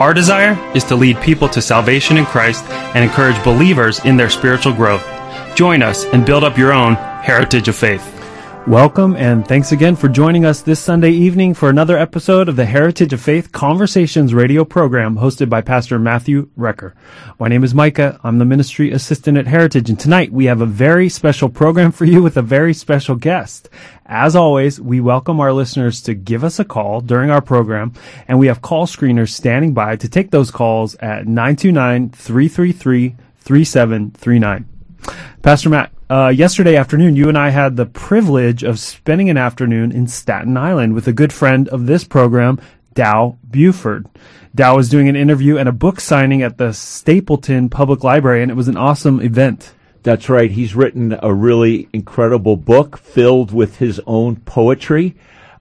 Our desire is to lead people to salvation in Christ and encourage believers in their spiritual growth. Join us and build up your own heritage of faith. Welcome and thanks again for joining us this Sunday evening for another episode of the Heritage of Faith Conversations radio program hosted by Pastor Matthew Recker. My name is Micah. I'm the ministry assistant at Heritage and tonight we have a very special program for you with a very special guest. As always, we welcome our listeners to give us a call during our program and we have call screeners standing by to take those calls at 929-333-3739. Pastor Matt, uh, yesterday afternoon, you and I had the privilege of spending an afternoon in Staten Island with a good friend of this program, Dow Buford. Dow was doing an interview and a book signing at the Stapleton Public Library, and it was an awesome event. That's right. He's written a really incredible book filled with his own poetry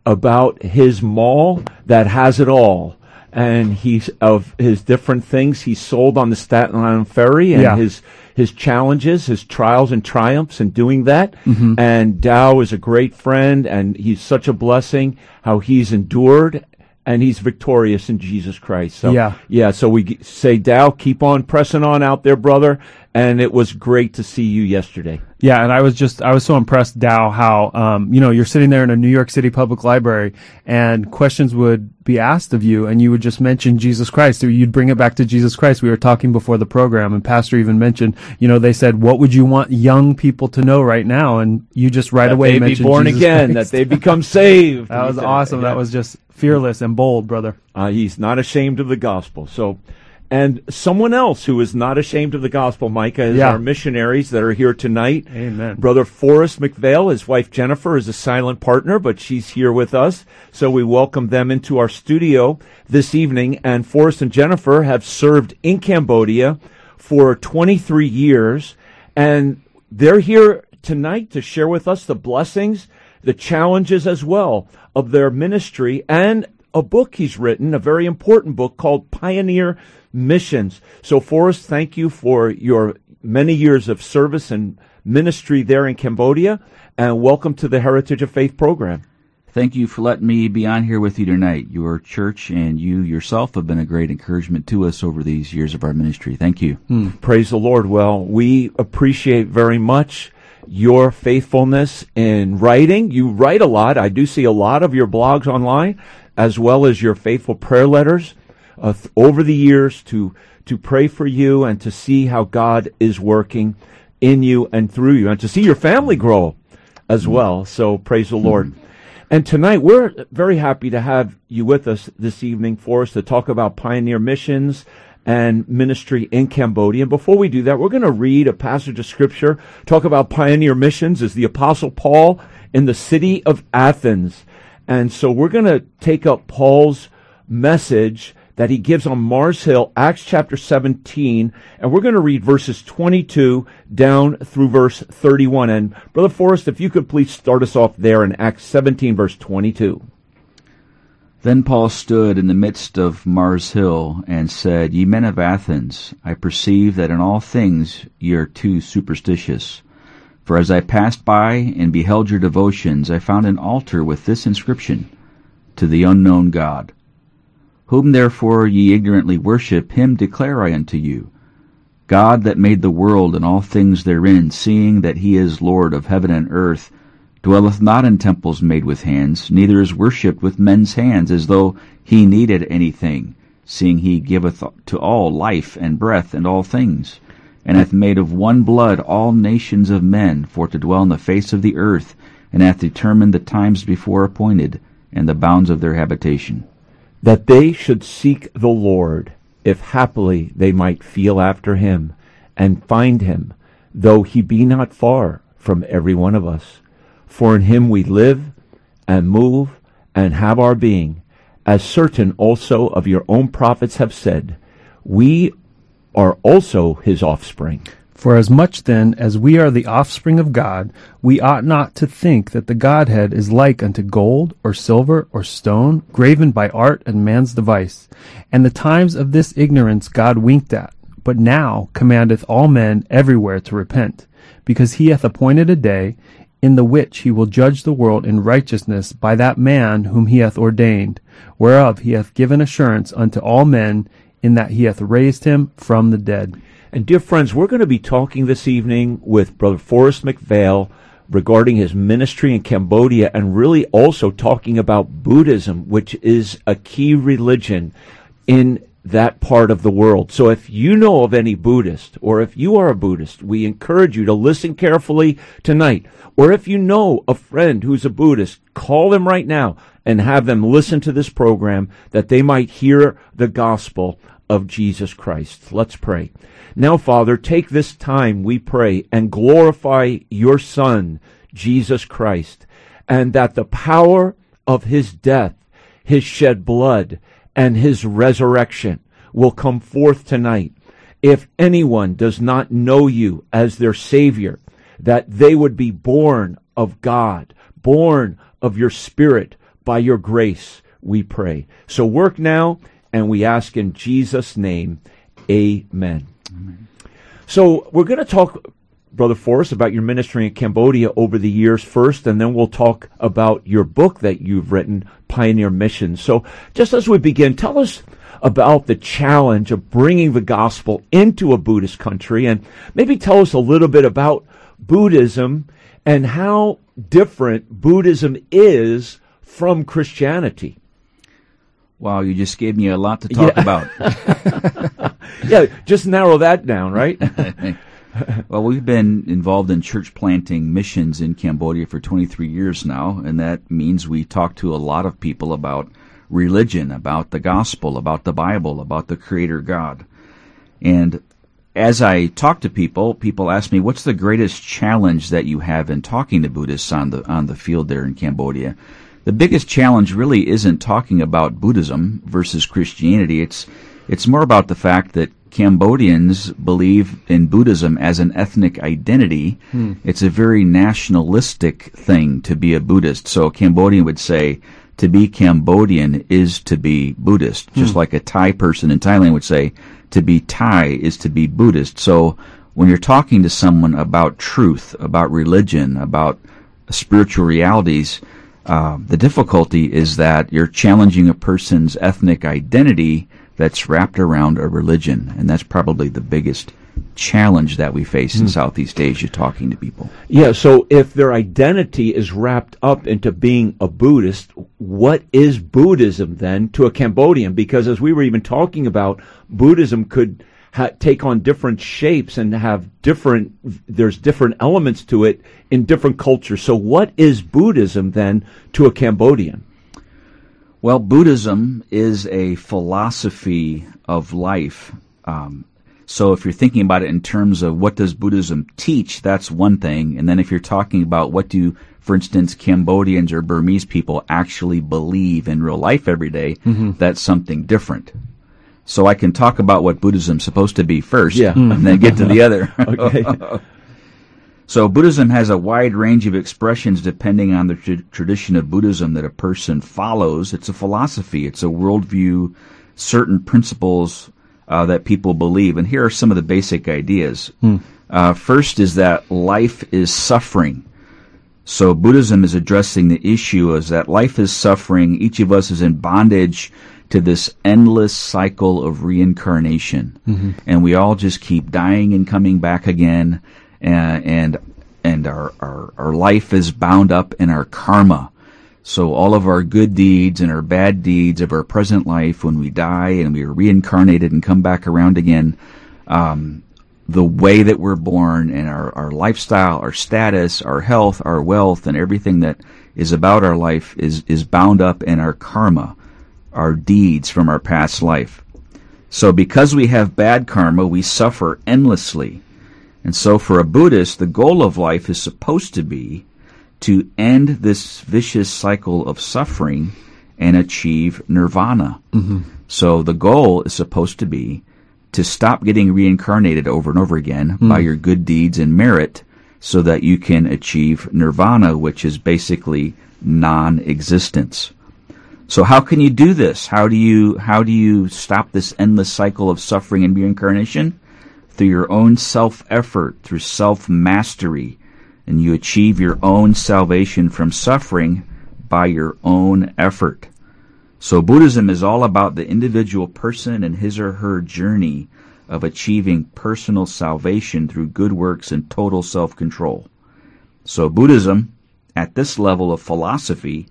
about his mall that has it all. And he's of his different things he sold on the Staten Island Ferry and Yeah. his his challenges, his trials and triumphs in doing that. Mm-hmm. And Dow is a great friend and he's such a blessing how he's endured and he's victorious in Jesus Christ. So Yeah. yeah, so we say Dow, keep on pressing on out there, brother. And it was great to see you yesterday. Yeah, and I was just I was so impressed, Dow, how um, you know you're sitting there in a New York City public library, and questions would be asked of you, and you would just mention Jesus Christ, you'd bring it back to Jesus Christ. We were talking before the program, and Pastor even mentioned, you know, they said, "What would you want young people to know right now?" And you just right that away they be mentioned born Jesus again, Christ. that they become saved. that was awesome. yeah. That was just fearless and bold, brother. Uh, he's not ashamed of the gospel. So, and someone else who is not ashamed of the gospel, Micah, is Yeah. our missionaries that are here tonight. Amen. Brother Forrest McPhail, his wife Jennifer is a silent partner, but she's here with us. So we welcome them into our studio this evening. And Forrest and Jennifer have served in Cambodia for 23 years. And they're here tonight to share with us the blessings, the challenges as well of their ministry and a book he's written, a very important book called Pioneer Missions. So, Forrest, thank you for your many years of service and ministry there in Cambodia, and welcome to the Heritage of Faith program. Thank you for letting me be on here with you tonight. Your church and you yourself have been a great encouragement to us over these years of our ministry. Thank you. Hmm. Praise the Lord. Well, we appreciate very much your faithfulness in writing. You write a lot. I do see a lot of your blogs online, as well as your faithful prayer letters uh, over the years to to pray for you and to see how God is working in you and through you, and to see your family grow as well. So praise the Lord. And tonight we're very happy to have you with us this evening for us to talk about pioneer missions and ministry in Cambodia. And before we do that, we're going to read a passage of scripture, talk about pioneer missions as the apostle Paul in the city of Athens. And so we're going to take up Paul's message that he gives on Mars Hill, Acts chapter 17, and we're going to read verses 22 down through verse 31. And Brother Forrest, if you could please start us off there in Acts 17, verse 22. Then Paul stood in the midst of Mars Hill and said, Ye men of Athens, I perceive that in all things ye are too superstitious. For as I passed by and beheld your devotions, I found an altar with this inscription, To the unknown God. Whom therefore ye ignorantly worship, him declare I unto you. God that made the world and all things therein, seeing that he is Lord of heaven and earth, dwelleth not in temples made with hands, neither is worshipped with men's hands, as though he needed anything, seeing he giveth to all life and breath and all things, and hath made of one blood all nations of men for to dwell on the face of the earth, and hath determined the times before appointed, and the bounds of their habitation. That they should seek the Lord, if happily they might feel after him, and find him, though he be not far from every one of us. For in him we live, and move, and have our being, as certain also of your own prophets have said, we are also his offspring. For as much then as we are the offspring of God, we ought not to think that the Godhead is like unto gold, or silver, or stone, graven by art and man's device. And the times of this ignorance God winked at, but now commandeth all men everywhere to repent, because he hath appointed a day, in the which he will judge the world in righteousness by that man whom he hath ordained, whereof he hath given assurance unto all men, in that he hath raised him from the dead. And dear friends, we're going to be talking this evening with Brother Forrest McPhail regarding his ministry in Cambodia and really also talking about Buddhism, which is a key religion in that part of the world. So if you know of any Buddhist or if you are a Buddhist, we encourage you to listen carefully tonight. Or if you know a friend who's a Buddhist, call them right now and have them listen to this program that they might hear the gospel of Jesus Christ. Let's pray. Now, Father, take this time, we pray, and glorify your Son, Jesus Christ, and that the power of his death, his shed blood, and his resurrection will come forth tonight. If anyone does not know you as their Savior, that they would be born of God, born of your Spirit by your grace, we pray. So work now, and we ask in Jesus' name, amen. amen. So we're going to talk Brother Forrest, about your ministry in Cambodia over the years first, and then we'll talk about your book that you've written, Pioneer Mission. So, just as we begin, tell us about the challenge of bringing the gospel into a Buddhist country, and maybe tell us a little bit about Buddhism and how different Buddhism is from Christianity. Wow, you just gave me a lot to talk yeah. about. yeah, just narrow that down, right? well, we've been involved in church planting missions in Cambodia for 23 years now, and that means we talk to a lot of people about religion, about the gospel, about the Bible, about the Creator God. And as I talk to people, people ask me, "What's the greatest challenge that you have in talking to Buddhists on the on the field there in Cambodia?" The biggest challenge really isn't talking about Buddhism versus Christianity. It's it's more about the fact that Cambodians believe in Buddhism as an ethnic identity. Hmm. It's a very nationalistic thing to be a Buddhist. So a Cambodian would say to be Cambodian is to be Buddhist, just hmm. like a Thai person in Thailand would say to be Thai is to be Buddhist. So when you're talking to someone about truth, about religion, about spiritual realities, uh, the difficulty is that you're challenging a person's ethnic identity that's wrapped around a religion, and that's probably the biggest challenge that we face in hmm. Southeast Asia talking to people. Yeah, so if their identity is wrapped up into being a Buddhist, what is Buddhism then to a Cambodian? Because as we were even talking about, Buddhism could ha- take on different shapes and have different, there's different elements to it in different cultures. So what is Buddhism then to a Cambodian? Well, Buddhism is a philosophy of life. Um, so if you're thinking about it in terms of what does Buddhism teach, that's one thing. And then if you're talking about what do, for instance, Cambodians or Burmese people actually believe in real life every day, mm-hmm. that's something different. So I can talk about what Buddhism's supposed to be first, yeah. and then get to the other. okay. so Buddhism has a wide range of expressions depending on the tra- tradition of Buddhism that a person follows. It's a philosophy. It's a worldview, certain principles uh, that people believe. And here are some of the basic ideas. Hmm. Uh, first is that life is suffering. So Buddhism is addressing the issue is that life is suffering. Each of us is in bondage to this endless cycle of reincarnation. Mm-hmm. And we all just keep dying and coming back again. And, and, and our, our, our life is bound up in our karma. So all of our good deeds and our bad deeds of our present life, when we die and we are reincarnated and come back around again, um, the way that we're born and our, our lifestyle, our status, our health, our wealth, and everything that is about our life is, is bound up in our karma our deeds from our past life. So because we have bad karma, we suffer endlessly. And so for a Buddhist, the goal of life is supposed to be to end this vicious cycle of suffering and achieve nirvana. Mm-hmm. So the goal is supposed to be to stop getting reincarnated over and over again by your good deeds and merit so that you can achieve nirvana, which is basically non-existence. So how can you do this? How do you how do you stop this endless cycle of suffering and reincarnation? Through your own self-effort, through self-mastery, and you achieve your own salvation from suffering by your own effort. So Buddhism is all about the individual person and his or her journey of achieving personal salvation through good works and total self-control. So Buddhism, at this level of philosophy,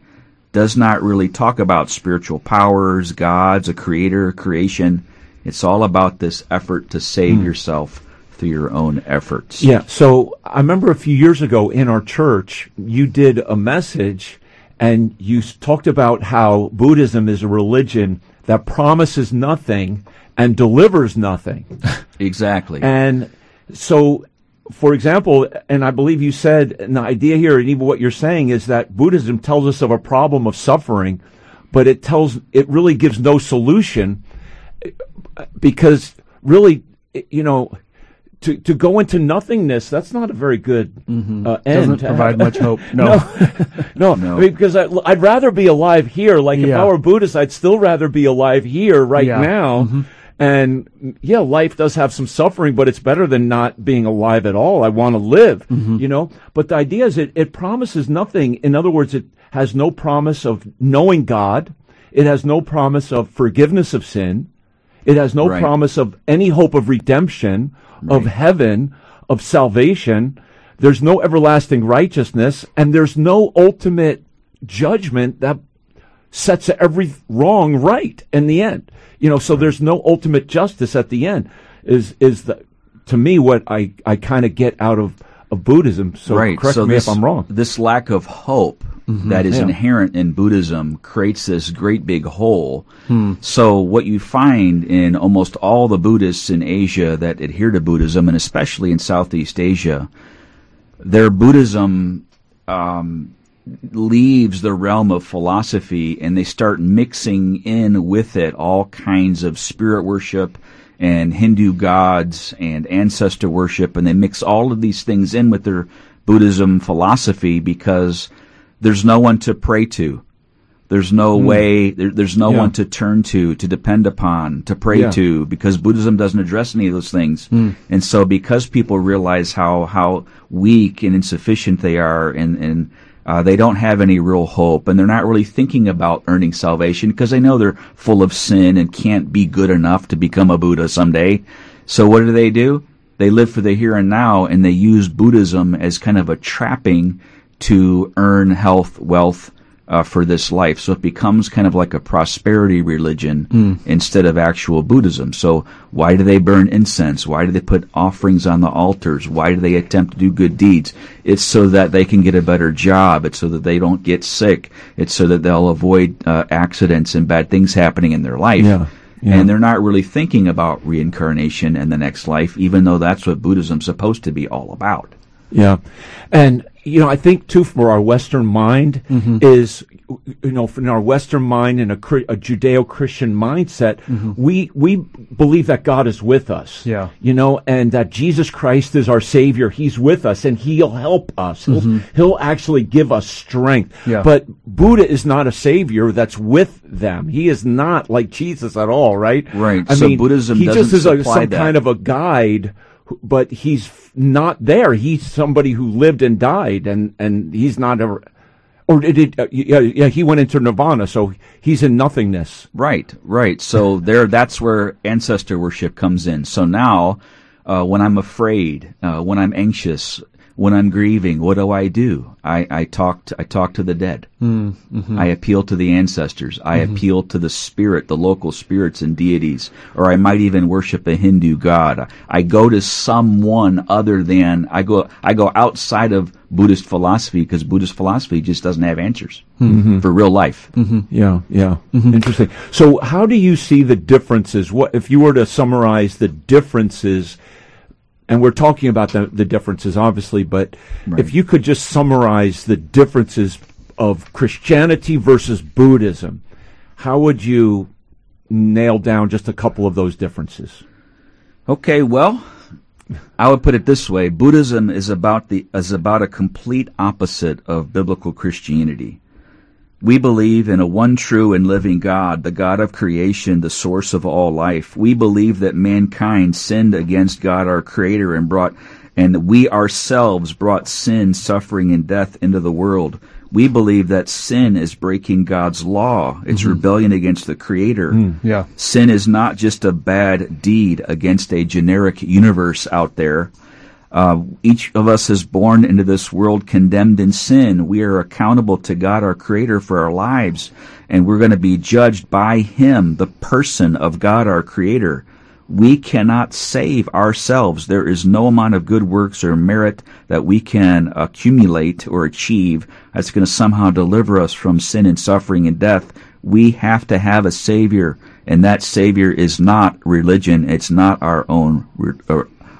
does not really talk about spiritual powers, gods, a creator, creation. It's all about this effort to save hmm. yourself through your own efforts. Yeah. So I remember a few years ago in our church, you did a message and you talked about how Buddhism is a religion that promises nothing and delivers nothing. Exactly. And so, for example, and I believe you said, and the idea here, and even what you're saying, is that Buddhism tells us of a problem of suffering, but it tells, it really gives no solution because really, you know, to, to go into nothingness, that's not a very good uh, end. Doesn't provide much hope. No. No, No. I mean, because I, I'd rather be alive here. Like if I were Buddhist, I'd still rather be alive here right Yeah. now. And yeah, life does have some suffering, but it's better than not being alive at all. I want to live, mm-hmm. you know. But the idea is, it it promises nothing. In other words, it has no promise of knowing God. It has no promise of forgiveness of sin. It has no Right. promise of any hope of redemption, of heaven, of salvation. There's no everlasting righteousness, and there's no ultimate judgment that sets every wrong right in the end. You know, so there's no ultimate justice at the end. Is is the to me what I I kind of get out of of Buddhism. So right. correct so me this, if I'm wrong. This lack of hope that is Yeah. inherent in Buddhism creates this great big hole. Hmm. So what you find in almost all the Buddhists in Asia that adhere to Buddhism, and especially in Southeast Asia, their Buddhism um, leaves the realm of philosophy and they start mixing in with it all kinds of spirit worship and Hindu gods and ancestor worship, and they mix all of these things in with their Buddhism philosophy because there's no one to pray to. There's no hmm. way, there, there's no. Yeah. one to turn to, to depend upon, to pray Yeah. to, because Buddhism doesn't address any of those things. Hmm. And so because people realize how, how weak and insufficient they are and, and, uh, they don't have any real hope and they're not really thinking about earning salvation because they know they're full of sin and can't be good enough to become a Buddha someday. So what do they do? They live for the here and now and they use Buddhism as kind of a trapping to earn health, wealth, uh, for this life. So it becomes kind of like a prosperity religion instead of actual Buddhism. So why do they burn incense? Why do they put offerings on the altars? Why do they attempt to do good deeds? It's so that they can get a better job. It's so that they don't get sick. It's so that they'll avoid uh, accidents and bad things happening in their life. Yeah. Yeah. And they're not really thinking about reincarnation and the next life, even though that's what Buddhism's supposed to be all about. Yeah, and you know, I think too for our Western mind Mm-hmm. is, you know, in our Western mind and a, a Judeo-Christian mindset, we we believe that God is with us. Mm-hmm. Yeah. you know, and that Jesus Christ is our Savior. He's with us, and He'll help us. He'll, he'll actually give us strength. Mm-hmm. Yeah. But Buddha is not a Savior that's with them. He is not like Jesus at all. Right. Right. I So mean, Buddhism he just is a, some that. kind of a guide but he's not there. He's somebody who lived and died, and and he's not ever. Or did it? Uh, yeah, yeah. He went into nirvana, so he's in nothingness. Right, right. So there, that's where ancestor worship comes in. So now, uh, when I'm afraid, uh, when I'm anxious, when I'm grieving, what do I do? I, I talk. To, I talk to the dead. Mm-hmm. I appeal to the ancestors. I mm-hmm. appeal to the spirit, the local spirits and deities, or I might even worship a Hindu god. I go to someone other than I go. I go outside of Buddhist philosophy because Buddhist philosophy just doesn't have answers hmm. mm-hmm. for real life. Yeah, yeah. Interesting. So, how do you see the differences? What if you were to summarize the differences? And we're talking about the, the differences, obviously, but if you could just summarize the differences of Christianity versus Buddhism, how would you nail down just a couple of those differences? Okay, well, I would put it this way: Buddhism is about the is about a complete opposite of biblical Christianity. We believe in a one true and living God, the God of creation, the source of all life. We believe that mankind sinned against God our creator and brought and that we ourselves brought sin, suffering, and death into the world. We believe that sin is breaking God's law. It's Mm-hmm. rebellion against the Creator. Mm, yeah. Sin is not just a bad deed against a generic universe out there. Uh, each of us is born into this world condemned in sin. We are accountable to God, our Creator, for our lives, and we're going to be judged by Him, the person of God, our Creator. We cannot save ourselves. There is no amount of good works or merit that we can accumulate or achieve that's going to somehow deliver us from sin and suffering and death. We have to have a Savior, and that Savior is not religion. It's not our own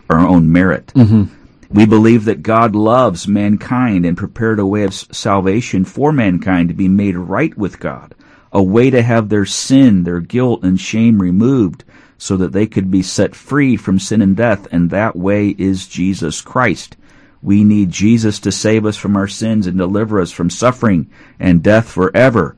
our own merit. Mm-hmm. We believe that God loves mankind and prepared a way of salvation for mankind to be made right with God, a way to have their sin, their guilt, and shame removed so that they could be set free from sin and death, and that way is Jesus Christ. We need Jesus to save us from our sins and deliver us from suffering and death forever.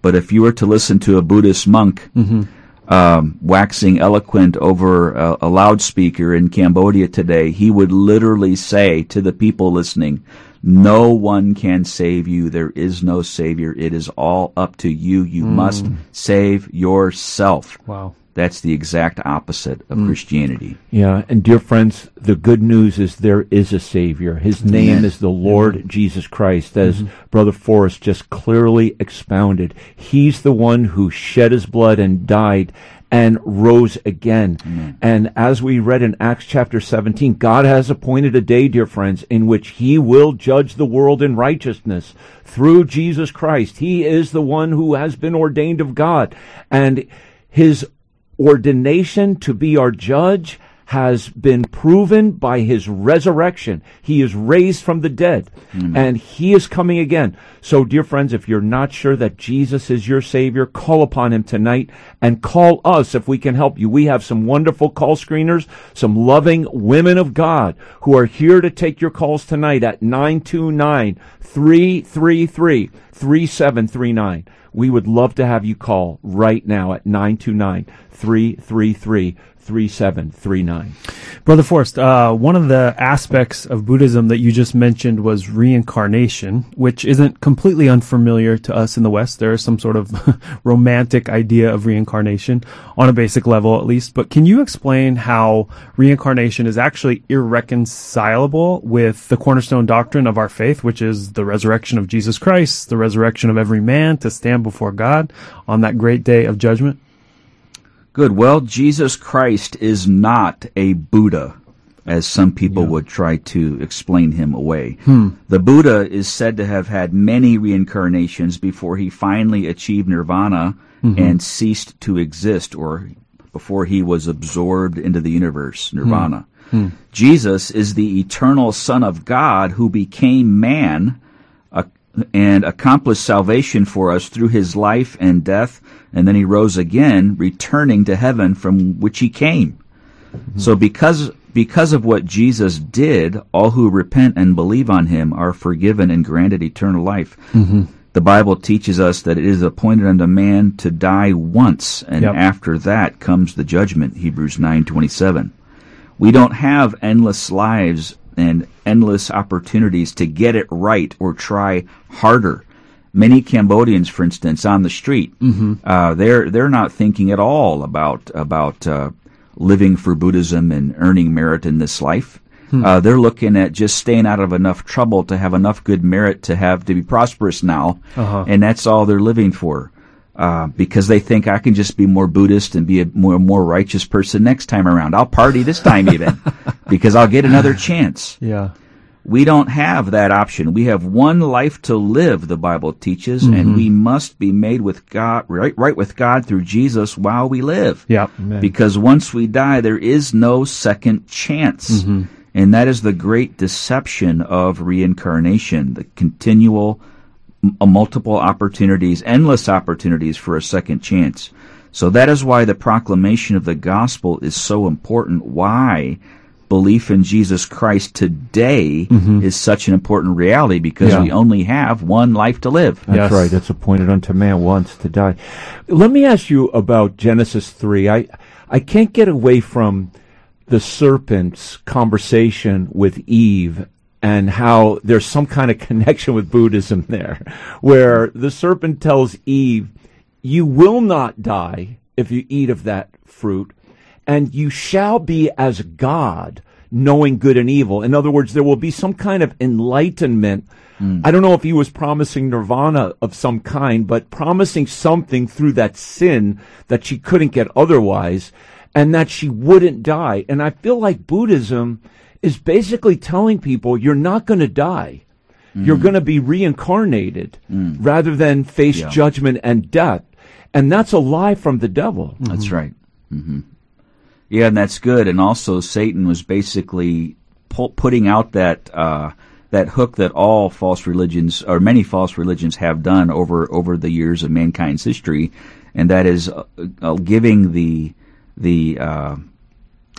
But if you were to listen to a Buddhist monk mm-hmm. Um, waxing eloquent over a, a loudspeaker in Cambodia today, he would literally say to the people listening, no one can save you. There is no savior. It is all up to you. You must save yourself. Wow. That's the exact opposite of mm. Christianity. Yeah, and dear friends, the good news is there is a Savior. His name is the Lord Jesus Christ, as mm-hmm. Brother Forrest just clearly expounded. He's the one who shed his blood and died and rose again. And as we read in Acts chapter 17, God has appointed a day, dear friends, in which he will judge the world in righteousness through Jesus Christ. He is the one who has been ordained of God. And his ordination to be our judge has been proven by his resurrection. He is raised from the dead and he is coming again. So, dear friends, if you're not sure that Jesus is your Savior, call upon him tonight and call us if we can help you. We have some wonderful call screeners, some loving women of God who are here to take your calls tonight at 929 333 3739. We would love to have you call right now at 929 333 3739. Brother Forrest, uh, one of the aspects of Buddhism that you just mentioned was reincarnation, which isn't completely unfamiliar to us in the West. There is some sort of romantic idea of reincarnation on a basic level, at least. But can you explain how reincarnation is actually irreconcilable with the cornerstone doctrine of our faith, which is the resurrection of Jesus Christ, the resurrection of every man to stand before God on that great day of judgment? Good. Well, Jesus Christ is not a Buddha, as some people would try to explain him away. Hmm. The Buddha is said to have had many reincarnations before he finally achieved nirvana mm-hmm. and ceased to exist, or before he was absorbed into the universe, hmm. nirvana. Hmm. Jesus is the eternal Son of God who became man and accomplished salvation for us through his life and death, and then he rose again, returning to heaven from which he came. Mm-hmm. So because because of what Jesus did, all who repent and believe on him are forgiven and granted eternal life. Mm-hmm. The Bible teaches us that it is appointed unto man to die once, and Yep. after that comes the judgment. Hebrews nine twenty seven. We don't have endless lives and endless opportunities to get it right or try harder. Many Cambodians, for instance, on the street, uh, they're they're not thinking at all about about uh, living for Buddhism and earning merit in this life. Uh, they're looking at just staying out of enough trouble to have enough good merit to have to be prosperous now, Uh-huh. and that's all they're living for. Uh, because they think I can just be more Buddhist and be a more more righteous person next time around. I'll party this time even because I'll get another chance. Yeah. We don't have that option. We have one life to live, the Bible teaches, and we must be made with God, right, right with God through Jesus while we live. Yeah. Because once we die, there is no second chance. And that is the great deception of reincarnation, the continual, Uh, multiple opportunities, endless opportunities for a second chance. So that is why the proclamation of the gospel is so important. Why belief in Jesus Christ today mm-hmm. is such an important reality because Yeah. we only have one life to live. That's Yes. right. It's appointed unto man once to die. Let me ask you about Genesis 3. I, I can't get away from the serpent's conversation with Eve and how there's some kind of connection with Buddhism there, where the serpent tells Eve, you will not die if you eat of that fruit, and you shall be as God, knowing good and evil. In other words, there will be some kind of enlightenment. Hmm. I don't know if he was promising nirvana of some kind, but promising something through that sin that she couldn't get otherwise, and that she wouldn't die. And I feel like Buddhism is basically telling people you're not going to die. You're going to be reincarnated rather than face Yeah. judgment and death. And that's a lie from the devil. That's right. hmm Yeah, and that's good. And also, Satan was basically pu- putting out that uh, that hook that all false religions or many false religions have done over over the years of mankind's history, and that is uh, uh, giving the the uh,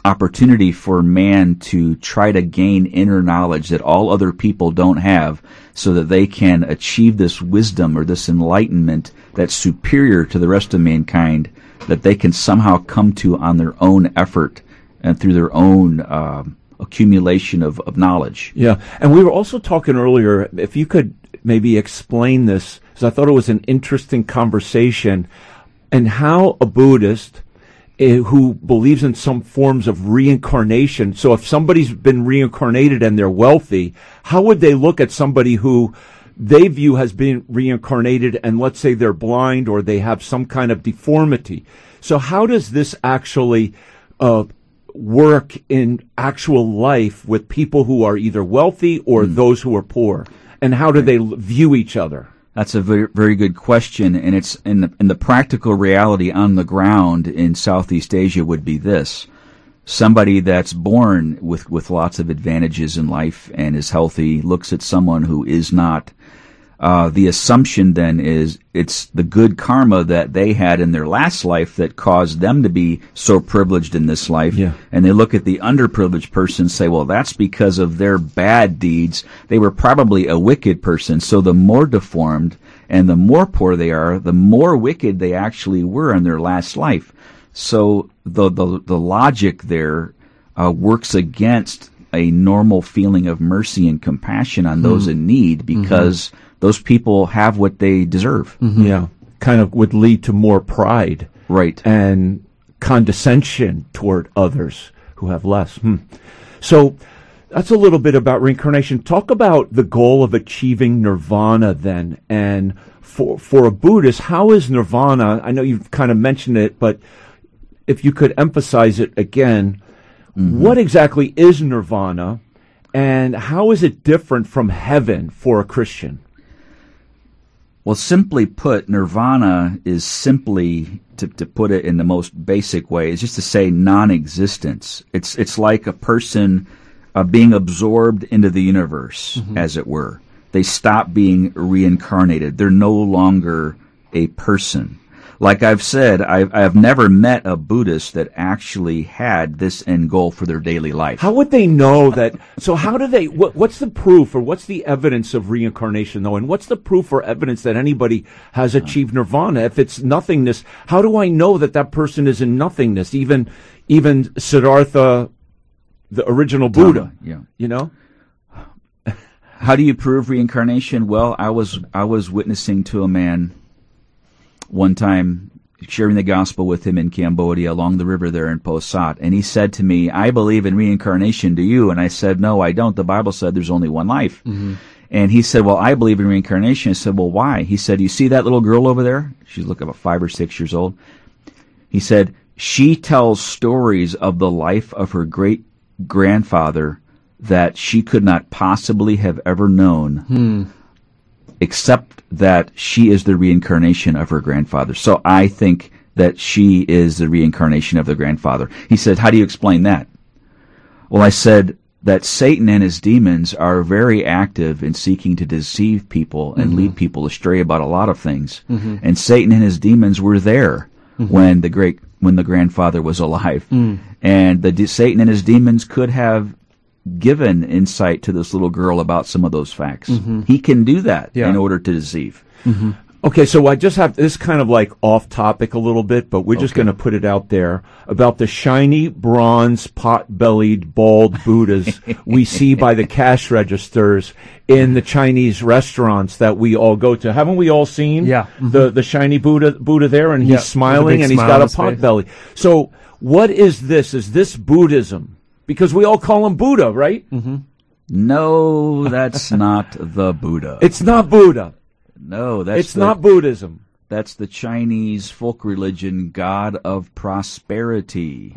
opportunity for man to try to gain inner knowledge that all other people don't have so that they can achieve this wisdom or this enlightenment that's superior to the rest of mankind that they can somehow come to on their own effort and through their own um, accumulation of, of knowledge. Yeah, and we were also talking earlier. If you could maybe explain this, because I thought it was an interesting conversation, and how a Buddhist Eh, who believes in some forms of reincarnation. So, if somebody's been reincarnated and they're wealthy, how would they look at somebody who they view has been reincarnated, and let's say they're blind or they have some kind of deformity? So, how does this actually? Uh, work in actual life with people who are either wealthy or hmm. those who are poor? And how do hmm. they view each other? That's a very, very good question, and it's in the, the practical reality on the ground in Southeast Asia would be this: somebody that's born with with lots of advantages in life and is healthy looks at someone who is not. Uh, the assumption then is it's the good karma that they had in their last life that caused them to be so privileged in this life. Yeah. And they look at the underprivileged person and say, well, that's because of their bad deeds. They were probably a wicked person. So the more deformed and the more poor they are, the more wicked they actually were in their last life. So the, the, the logic there uh, works against a normal feeling of mercy and compassion on those in need because those people have what they deserve. Yeah. Kind of would lead to more pride Right. and condescension toward others who have less. Hmm. So that's a little bit about reincarnation. Talk about the goal of achieving nirvana then. And for, for a Buddhist, how is nirvana? I know you've kind of mentioned it, but if you could emphasize it again, what exactly is nirvana and how is it different from heaven for a Christian? Well, simply put, nirvana is simply to, to put it in the most basic way is just to say non-existence. It's it's like a person uh, being absorbed into the universe, as it were. They stop being reincarnated. They're no longer a person. Like I've said, I've, I've never met a Buddhist that actually had this end goal for their daily life. How would they know that? So how do they? What, what's the proof or what's the evidence of reincarnation though? And what's the proof or evidence that anybody has uh-huh. achieved nirvana? If it's nothingness, how do I know that that person is in nothingness? Even, even Siddhartha, the original Buddha. yeah. You know. How do you prove reincarnation? Well, I was I was witnessing to a man one time sharing the gospel with him in Cambodia along the river there in Pursat, and he said to me, "I believe in reincarnation. Do you?" And I said, "No, I don't. The Bible said there's only one life." Mm-hmm. And he said, "Well, I believe in reincarnation." I said, "Well, why?" He said, "You see that little girl over there? She's looking about five or six years old." He said, "She tells stories of the life of her great grandfather that she could not possibly have ever known, hmm. Except that she is the reincarnation of her grandfather. So I think that she is the reincarnation of the grandfather. He said, How do you explain that? Well, I said that Satan and his demons are very active in seeking to deceive people and mm-hmm. lead people astray about a lot of things. Mm-hmm. And Satan and his demons were there mm-hmm. when the great when the grandfather was alive, mm. and the de- Satan and his demons could have given insight to this little girl about some of those facts. Mm-hmm. He can do that Yeah. in order to deceive. Mm-hmm. Okay, so I just have this kind of like off topic a little bit, but we're just going to put it out there about the shiny bronze pot-bellied bald Buddhas we see by the cash registers in the Chinese restaurants that we all go to. Haven't we all seen Yeah. the mm-hmm. the shiny Buddha Buddha there and he's Yeah, with smiling and he's got a pot face. belly. So, what is this? Is this Buddhism? Because we all call him Buddha, right? No, that's not the Buddha. It's not Buddha. no, that's it's the- not Buddhism. That's the Chinese folk religion, god of prosperity.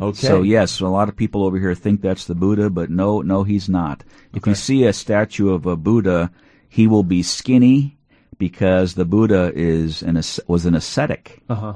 Okay. So yes, a lot of people over here think that's the Buddha, but no, no, he's not. If you see a statue of a Buddha, he will be skinny because the Buddha is an was an ascetic. Uh-huh.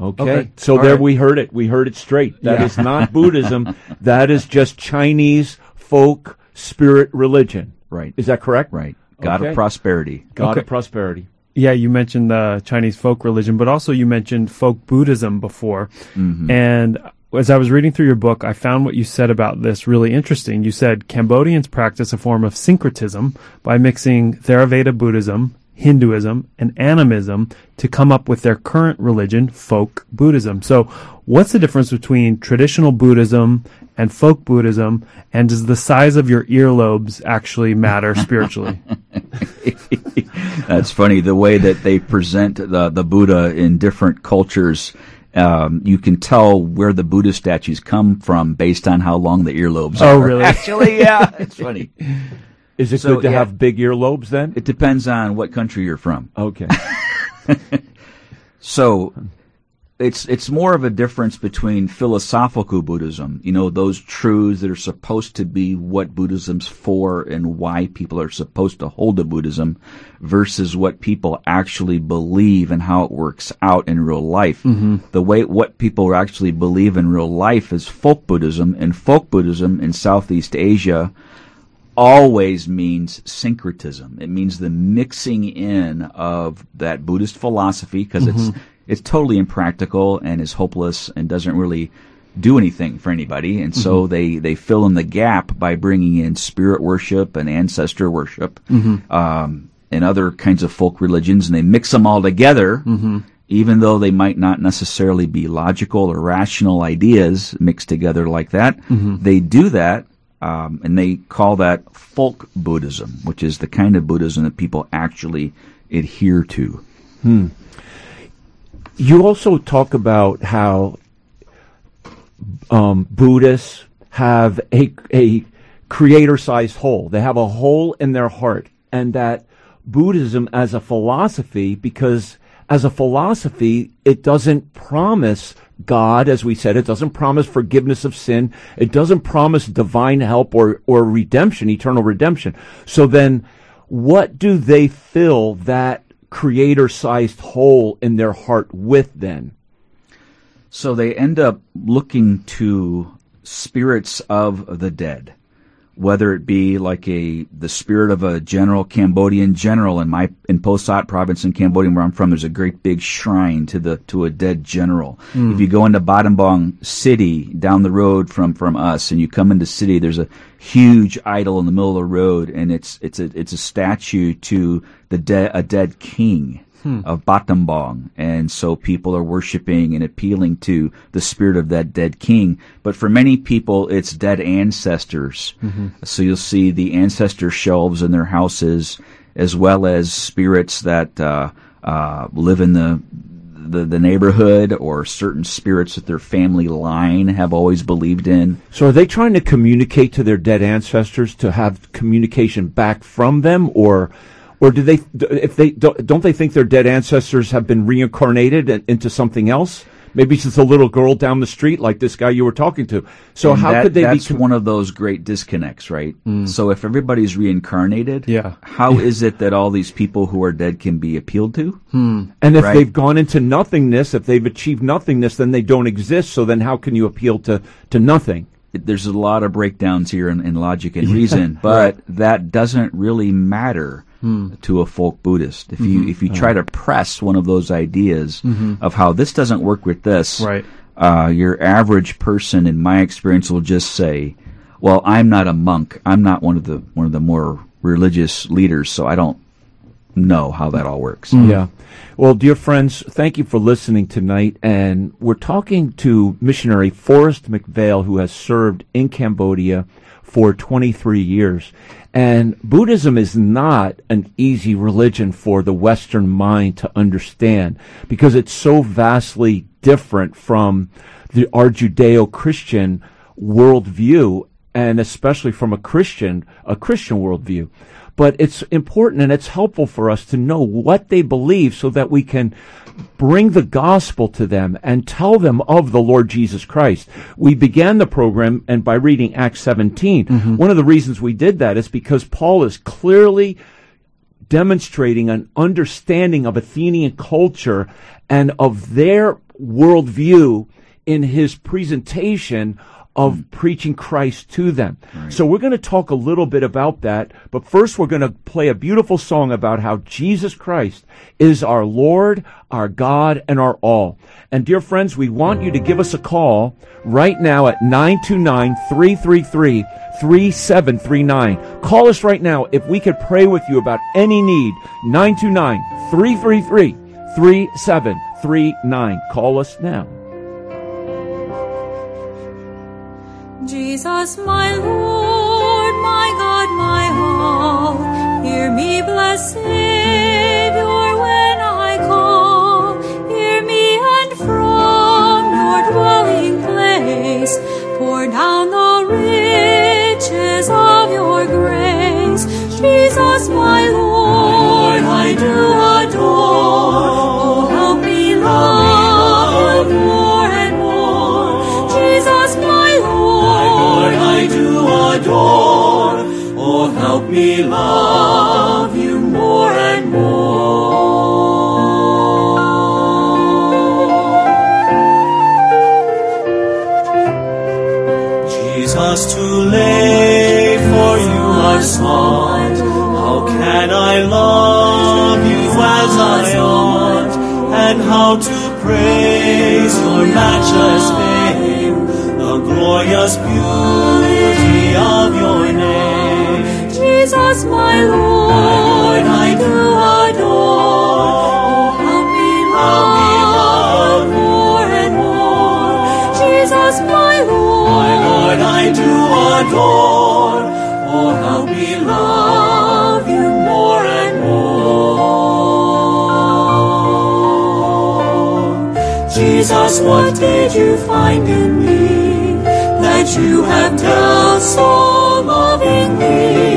Okay. Okay. So All there right. we heard it. We heard it straight. That Yeah. is not Buddhism. that is just Chinese folk spirit religion. Right. Is that correct? Right. God Okay. of prosperity. God Okay. of prosperity. Yeah, you mentioned the Chinese folk religion, but also you mentioned folk Buddhism before. Mm-hmm. And as I was reading through your book, I found what you said about this really interesting. You said Cambodians practice a form of syncretism by mixing Theravada Buddhism, Hinduism, and animism to come up with their current religion, folk Buddhism. So, what's the difference between traditional Buddhism and folk Buddhism? And does the size of your earlobes actually matter spiritually? That's funny. The way that they present the the Buddha in different cultures, um, you can tell where the Buddha statues come from based on how long the earlobes Oh, are. really? Actually, yeah, it's funny. Is it So, good to yeah. have big earlobes then? It depends on what country you're from. Okay. So it's it's more of a difference between philosophical Buddhism, you know, those truths that are supposed to be what Buddhism's for and why people are supposed to hold to Buddhism versus what people actually believe and how it works out in real life. Mm-hmm. The way what people actually believe in real life is folk Buddhism and folk Buddhism in Southeast Asia always means syncretism. It means the mixing in of that Buddhist philosophy because it's mm-hmm. it's totally impractical and is hopeless and doesn't really do anything for anybody. And so mm-hmm. they they fill in the gap by bringing in spirit worship and ancestor worship. Mm-hmm. Um, and other kinds of folk religions, and they mix them all together, even though they might not necessarily be logical or rational ideas mixed together like that. They do that um, and they call that folk Buddhism, which is the kind of Buddhism that people actually adhere to. You also talk about how um, Buddhists have a, a creator-sized hole. They have a hole in their heart, and that Buddhism as a philosophy, because as a philosophy, it doesn't promise God, as we said, it doesn't promise forgiveness of sin. It doesn't promise divine help or, or redemption, eternal redemption. So then, what do they fill that creator-sized hole in their heart with then? So they end up looking to spirits of the dead, whether it be like a the spirit of a general Cambodian general in my in Pursat province in Cambodia where I'm from. There's a great big shrine to the to a dead general. Hmm. If you go into Battambang city down the road from from us, and you come into city, there's a huge idol in the middle of the road, and it's it's a it's a statue to the dead a dead king of Battambang. And so people are worshiping and appealing to the spirit of that dead king. But for many people, it's dead ancestors. So you'll see the ancestor shelves in their houses, as well as spirits that uh, uh, live in the, the the neighborhood or certain spirits that their family line have always believed in. So are they trying to communicate to their dead ancestors to have communication back from them or or do they if they don't don't they think their dead ancestors have been reincarnated into something else? Maybe it's just a little girl down the street like this guy you were talking to. So And how that- could they be that's com- one of those great disconnects, right? Mm. So if everybody's reincarnated, Yeah. how is it that all these people who are dead can be appealed to? Hmm. and if right. they've gone into nothingness, if they've achieved nothingness, then they don't exist. So then how can you appeal to to nothing? There's a lot of breakdowns here in, in logic and reason, but that doesn't really matter hmm. to a folk Buddhist. If you mm-hmm. if you try to press one of those ideas mm-hmm. of how this doesn't work with this, Right. uh, your average person, in my experience, will just say, "Well, I'm not a monk. I'm not one of the one of the more religious leaders, so I don't know how that all works." Mm-hmm. Yeah. Well, dear friends, thank you for listening tonight. And we're talking to missionary Forrest McPhail, who has served in Cambodia for 23 years. And Buddhism is not an easy religion for the Western mind to understand because it's so vastly different from the, our Judeo-Christian worldview and especially from a Christian, a Christian worldview. But it's important and it's helpful for us to know what they believe so that we can bring the gospel to them and tell them of the Lord Jesus Christ. We began the program and by reading Acts 17. Mm-hmm. One of the reasons we did that is because Paul is clearly demonstrating an understanding of Athenian culture and of their worldview in his presentation of mm. preaching Christ to them. So we're going to talk a little bit about that, but first we're going to play a beautiful song about how Jesus Christ is our Lord, our God, and our all. And dear friends, we want you to give us a call right now at 929-333-3739. Call us right now if we could pray with you about any need. 929-333-3739. Call us now. Jesus, my Lord, my God, my all, hear me, blessed Savior, when I call. Hear me, and from your dwelling place, pour down the riches of your grace. Jesus, my Lord, I do love you more and more. Jesus, too late for you I sought. How can I love you as I ought? And how to praise your matchless fame, the glorious beauty of your my Lord, I do adore. Oh, help me love more and more. Jesus, my Lord, my Lord, I do adore. Oh, help me love you more and more. Jesus, what did you find in me that you have dealt so lovingly?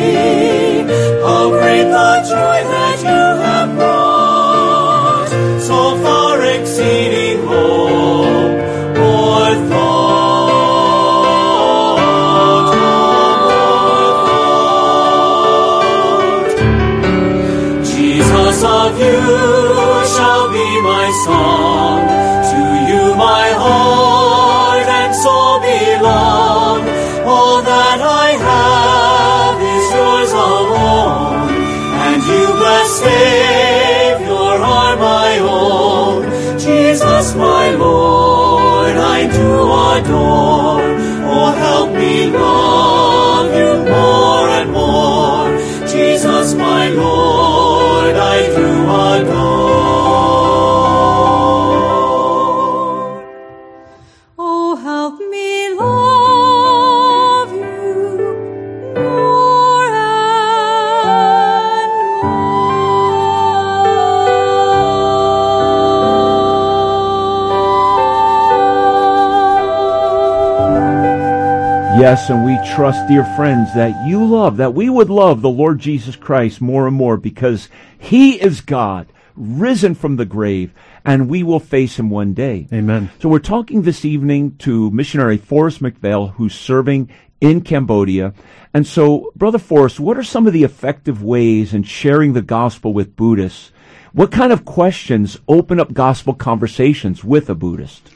Yes, and we trust, dear friends, that you love, that we would love the Lord Jesus Christ more and more because He is God, risen from the grave, and we will face Him one day. Amen. So we're talking this evening to missionary Forrest McPhail, who's serving in Cambodia. And so, Brother Forrest, what are some of the effective ways in sharing the gospel with Buddhists? What kind of questions open up gospel conversations with a Buddhist?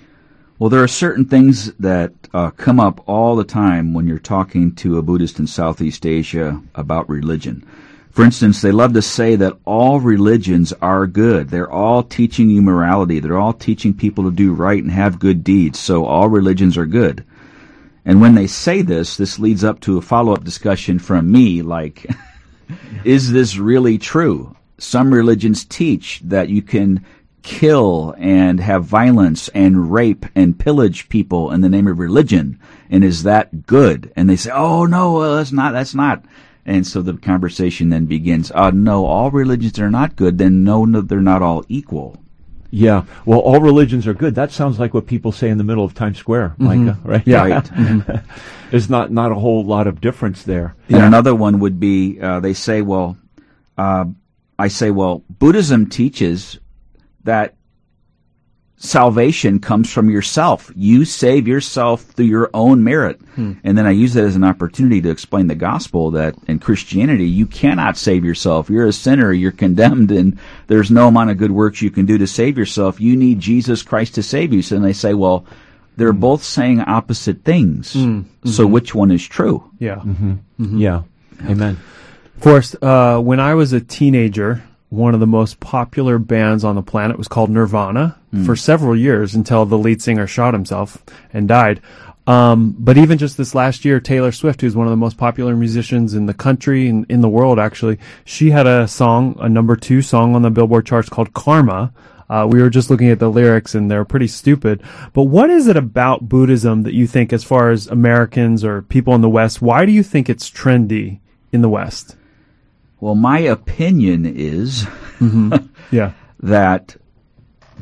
Well, there are certain things that uh, come up all the time when you're talking to a Buddhist in Southeast Asia about religion. For instance, they love to say that all religions are good. They're all teaching you morality. They're all teaching people to do right and have good deeds. So all religions are good. And when they say this, this leads up to a follow-up discussion from me like, is this really true? Some religions teach that you can kill and have violence and rape and pillage people in the name of religion. And is that good? And they say, oh no, that's not, that's not. And so the conversation then begins, uh, no, all religions are not good, then no, no, they're not all equal. Yeah. Well, all religions are good. That sounds like what people say in the middle of Times Square, Micah, right? Yeah. Right. There's not, not a whole lot of difference there. And another one would be, uh, they say, well, uh, I say, well, Buddhism teaches that salvation comes from yourself. You save yourself through your own merit. Hmm. And then I use that as an opportunity to explain the gospel that in Christianity, you cannot save yourself. You're a sinner. You're condemned and there's no amount of good works you can do to save yourself. You need Jesus Christ to save you. So then they say, well, they're Hmm. both saying opposite things. So which one is true? Yeah. Mm-hmm. Yeah. Amen. Forrest, uh, when I was a teenager, one of the most popular bands on the planet was called Nirvana for several years until the lead singer shot himself and died. Um, but even just this last year, Taylor Swift, who's one of the most popular musicians in the country and in the world, actually, she had a song, a number two song on the Billboard charts called Karma. Uh, we were just looking at the lyrics and they're pretty stupid. But what is it about Buddhism that you think, as far as Americans or people in the West, why do you think it's trendy in the West? Well, my opinion is mm-hmm. Yeah. that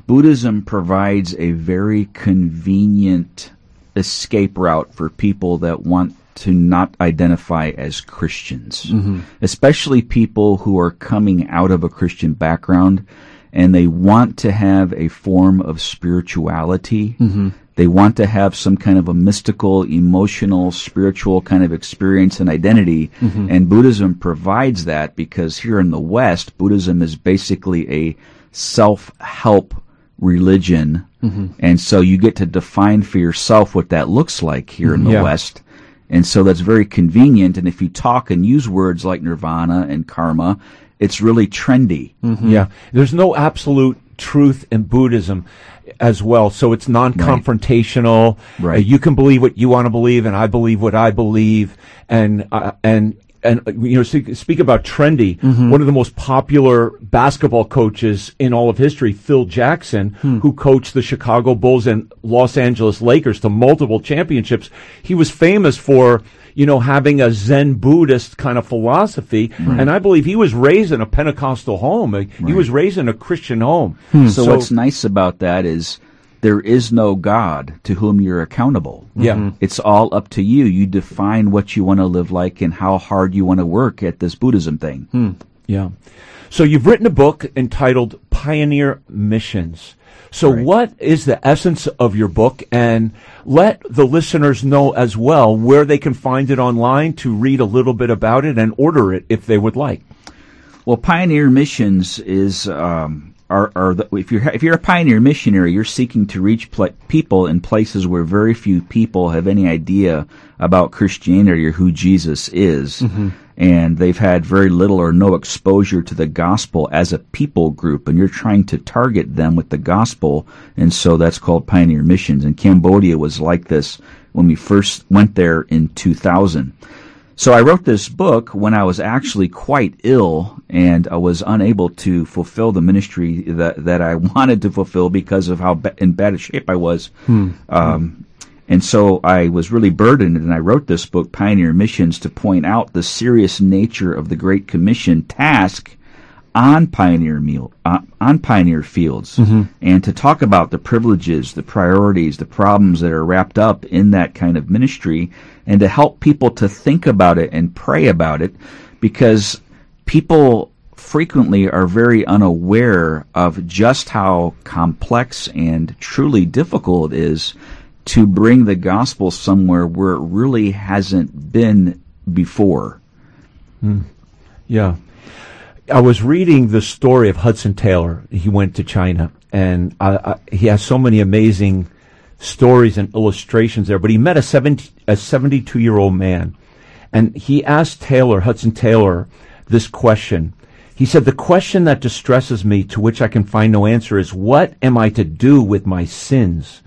Buddhism provides a very convenient escape route for people that want to not identify as Christians, mm-hmm. especially people who are coming out of a Christian background and they want to have a form of spirituality. Mm-hmm. They want to have some kind of a mystical, emotional, spiritual kind of experience and identity. Mm-hmm. And Buddhism provides that because here in the West, Buddhism is basically a self-help religion. Mm-hmm. And so you get to define for yourself what that looks like here in the Yeah. West. And so that's very convenient. And if you talk and use words like nirvana and karma, it's really trendy. Yeah. There's no absolute truth in Buddhism as well. So it's non-confrontational. Right. Uh, you can believe what you want to believe and I believe what I believe. And, uh, and, and, uh, you know, speak, speak about trendy. One of the most popular basketball coaches in all of history, Phil Jackson, who coached the Chicago Bulls and Los Angeles Lakers to multiple championships. He was famous for, you know, having a Zen Buddhist kind of philosophy. And I believe he was raised in a Pentecostal home. He was raised in a Christian home. Hmm. So, what's nice about that is there is no God to whom you're accountable. Yeah. Hmm. It's all up to you. You define what you want to live like and how hard you want to work at this Buddhism thing. Hmm. Yeah. So you've written a book entitled Pioneer Missions. So what is the essence of your book and let the listeners know as well where they can find it online to read a little bit about it and order it if they would like. Well, pioneer missions is um, are, are the, if you're if you're a pioneer missionary, you're seeking to reach people in places where very few people have any idea about Christianity or who Jesus is, mm-hmm. and they've had very little or no exposure to the gospel as a people group, and you're trying to target them with the gospel, and so that's called pioneer missions. And Cambodia was like this when we first went there in 2000. So I wrote this book when I was actually quite ill and I was unable to fulfill the ministry that, that I wanted to fulfill because of how ba- in bad shape I was. Um, and so I was really burdened and I wrote this book, Pioneer Missions, to point out the serious nature of the Great Commission task on pioneer meal uh, on pioneer fields. And to talk about the privileges the priorities the problems that are wrapped up in that kind of ministry and to help people to think about it and pray about it because people frequently are very unaware of just how complex and truly difficult it is to bring the gospel somewhere where it really hasn't been before. Yeah. I was reading the story of Hudson Taylor. He went to China, and I, I, he has so many amazing stories and illustrations there. But he met a 70, a 72 year old man and he asked Taylor, Hudson Taylor, this question. He said, the question that distresses me to which I can find no answer is, what am I to do with my sins?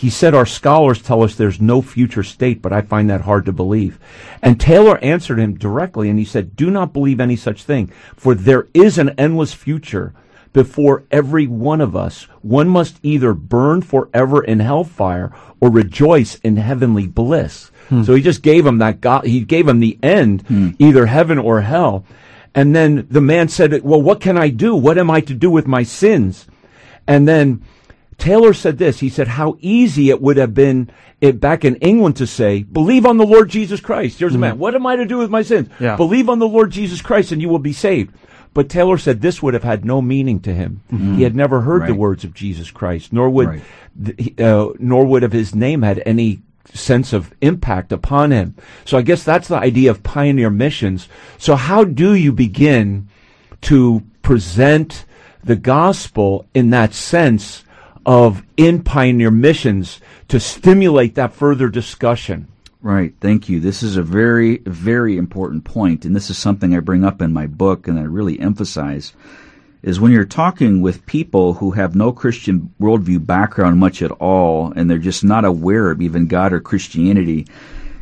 He said, our scholars tell us there's no future state, but I find that hard to believe. And Taylor answered him directly and he said, do not believe any such thing, for there is an endless future before every one of us. One must either burn forever in hellfire or rejoice in heavenly bliss. Hmm. So he just gave him that God, he gave him the end, hmm. either heaven or hell. And then the man said, well, what can I do? What am I to do with my sins? And then Taylor said this. He said, how easy it would have been it, back in England to say, believe on the Lord Jesus Christ. Here's a man. What am I to do with my sins? Yeah. Believe on the Lord Jesus Christ and you will be saved. But Taylor said this would have had no meaning to him. He had never heard the words of Jesus Christ, nor would, Right. th- uh, nor would have his name had any sense of impact upon him. So I guess that's the idea of pioneer missions. So how do you begin to present the gospel in that sense of in pioneer missions to stimulate that further discussion? Right. Thank you. This is a very, very important point, and this is something I bring up in my book and I really emphasize is when you're talking with people who have no Christian worldview background much at all, and they're just not aware of even God or Christianity,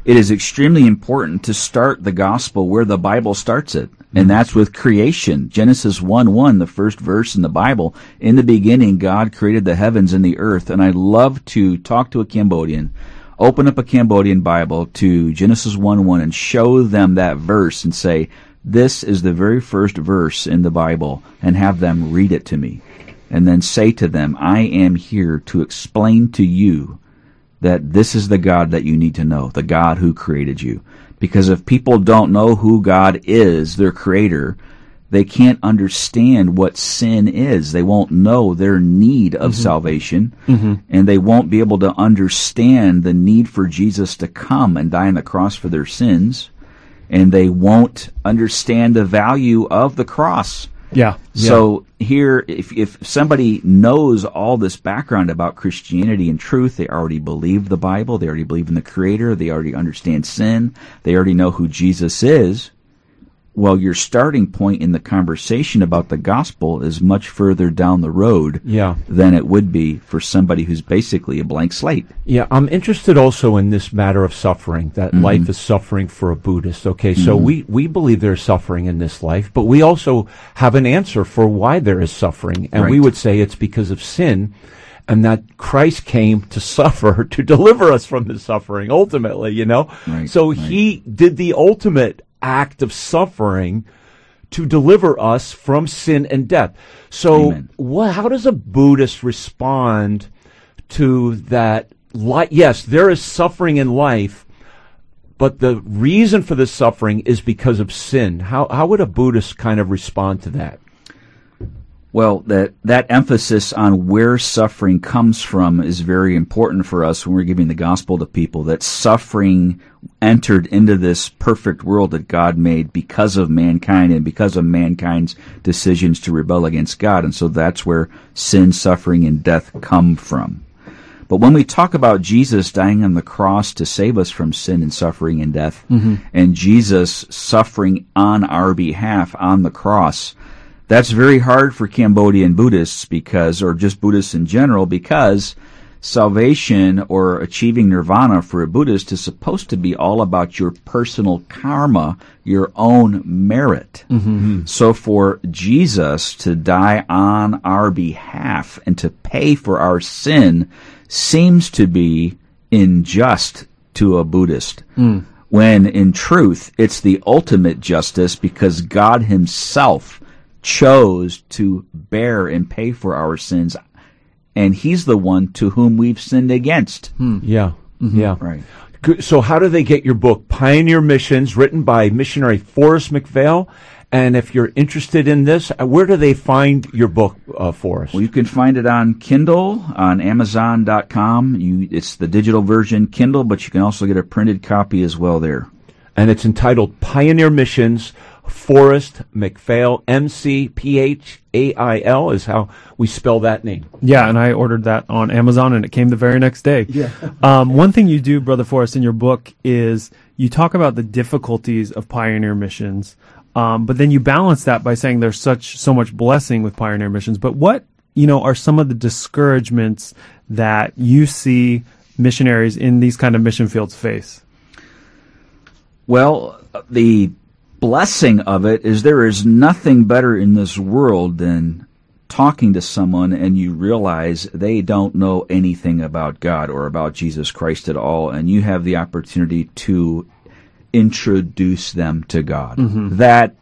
it is extremely important to start the gospel where the Bible starts it. And mm-hmm. that's with creation. Genesis 1 1, the first verse in the Bible. In the beginning, God created the heavens and the earth. And I love to talk to a Cambodian, open up a Cambodian Bible to Genesis 1 1 and show them that verse and say, this is the very first verse in the Bible and have them read it to me. And then say to them, I am here to explain to you that this is the God that you need to know, the God who created you. Because if people don't know who God is, their creator, they can't understand what sin is. They won't know their need of mm-hmm. salvation, mm-hmm. and they won't be able to understand the need for Jesus to come and die on the cross for their sins, and they won't understand the value of the cross. Yeah. So here, if if somebody knows all this background about Christianity and truth, they already believe the Bible, they already believe in the Creator, they already understand sin, they already know who Jesus is. Well, your starting point in the conversation about the gospel is much further down the road Yeah. than it would be for somebody who's basically a blank slate. Yeah, I'm interested also in this matter of suffering, that mm-hmm. life is suffering for a Buddhist. Okay, so mm-hmm. we, we believe there's suffering in this life, but we also have an answer for why there is suffering. And we would say it's because of sin and that Christ came to suffer, to deliver us from the suffering, ultimately, you know? Right, so right. he did the ultimate act of suffering to deliver us from sin and death. So, what, how does a Buddhist respond to that? Li- yes, there is suffering in life, but the reason for this suffering is because of sin. How how would a Buddhist kind of respond to that? Well, that that emphasis on where suffering comes from is very important for us when we're giving the gospel to people. That suffering entered into this perfect world that God made because of mankind and because of mankind's decisions to rebel against God, and so that's where sin, suffering, and death come from. But when we talk about Jesus dying on the cross to save us from sin and suffering and death, mm-hmm. and Jesus suffering on our behalf on the cross, that's very hard for Cambodian Buddhists because, or just Buddhists in general, because salvation or achieving nirvana for a Buddhist is supposed to be all about your personal karma, your own merit. Mm-hmm. So for Jesus to die on our behalf and to pay for our sin seems to be unjust to a Buddhist. Mm. When in truth, it's the ultimate justice because God himself chose to bear and pay for our sins and he's the one to whom we've sinned against. Yeah, yeah. Right. So, how do they get your book, Pioneer Missions, written by missionary Forrest McPhail? And if you're interested in this, uh, where do they find your book, uh, Forrest? Well, you can find it on Kindle, on Amazon.com. You, it's the digital version Kindle, but you can also get a printed copy as well there. and it's entitled Pioneer Missions Forrest McPhail, M C P H A I L is how we spell that name. Yeah, and I ordered that on Amazon, and it came the very next day. Yeah. um, one thing you do, Brother Forrest, in your book is you talk about the difficulties of pioneer missions, um, but then you balance that by saying there's such so much blessing with pioneer missions. But what you know are some of the discouragements that you see missionaries in these kind of mission fields face? Well, the blessing of it is there is nothing better in this world than talking to someone and you realize they don't know anything about God or about Jesus Christ at all, and you have the opportunity to introduce them to God. Mm-hmm. That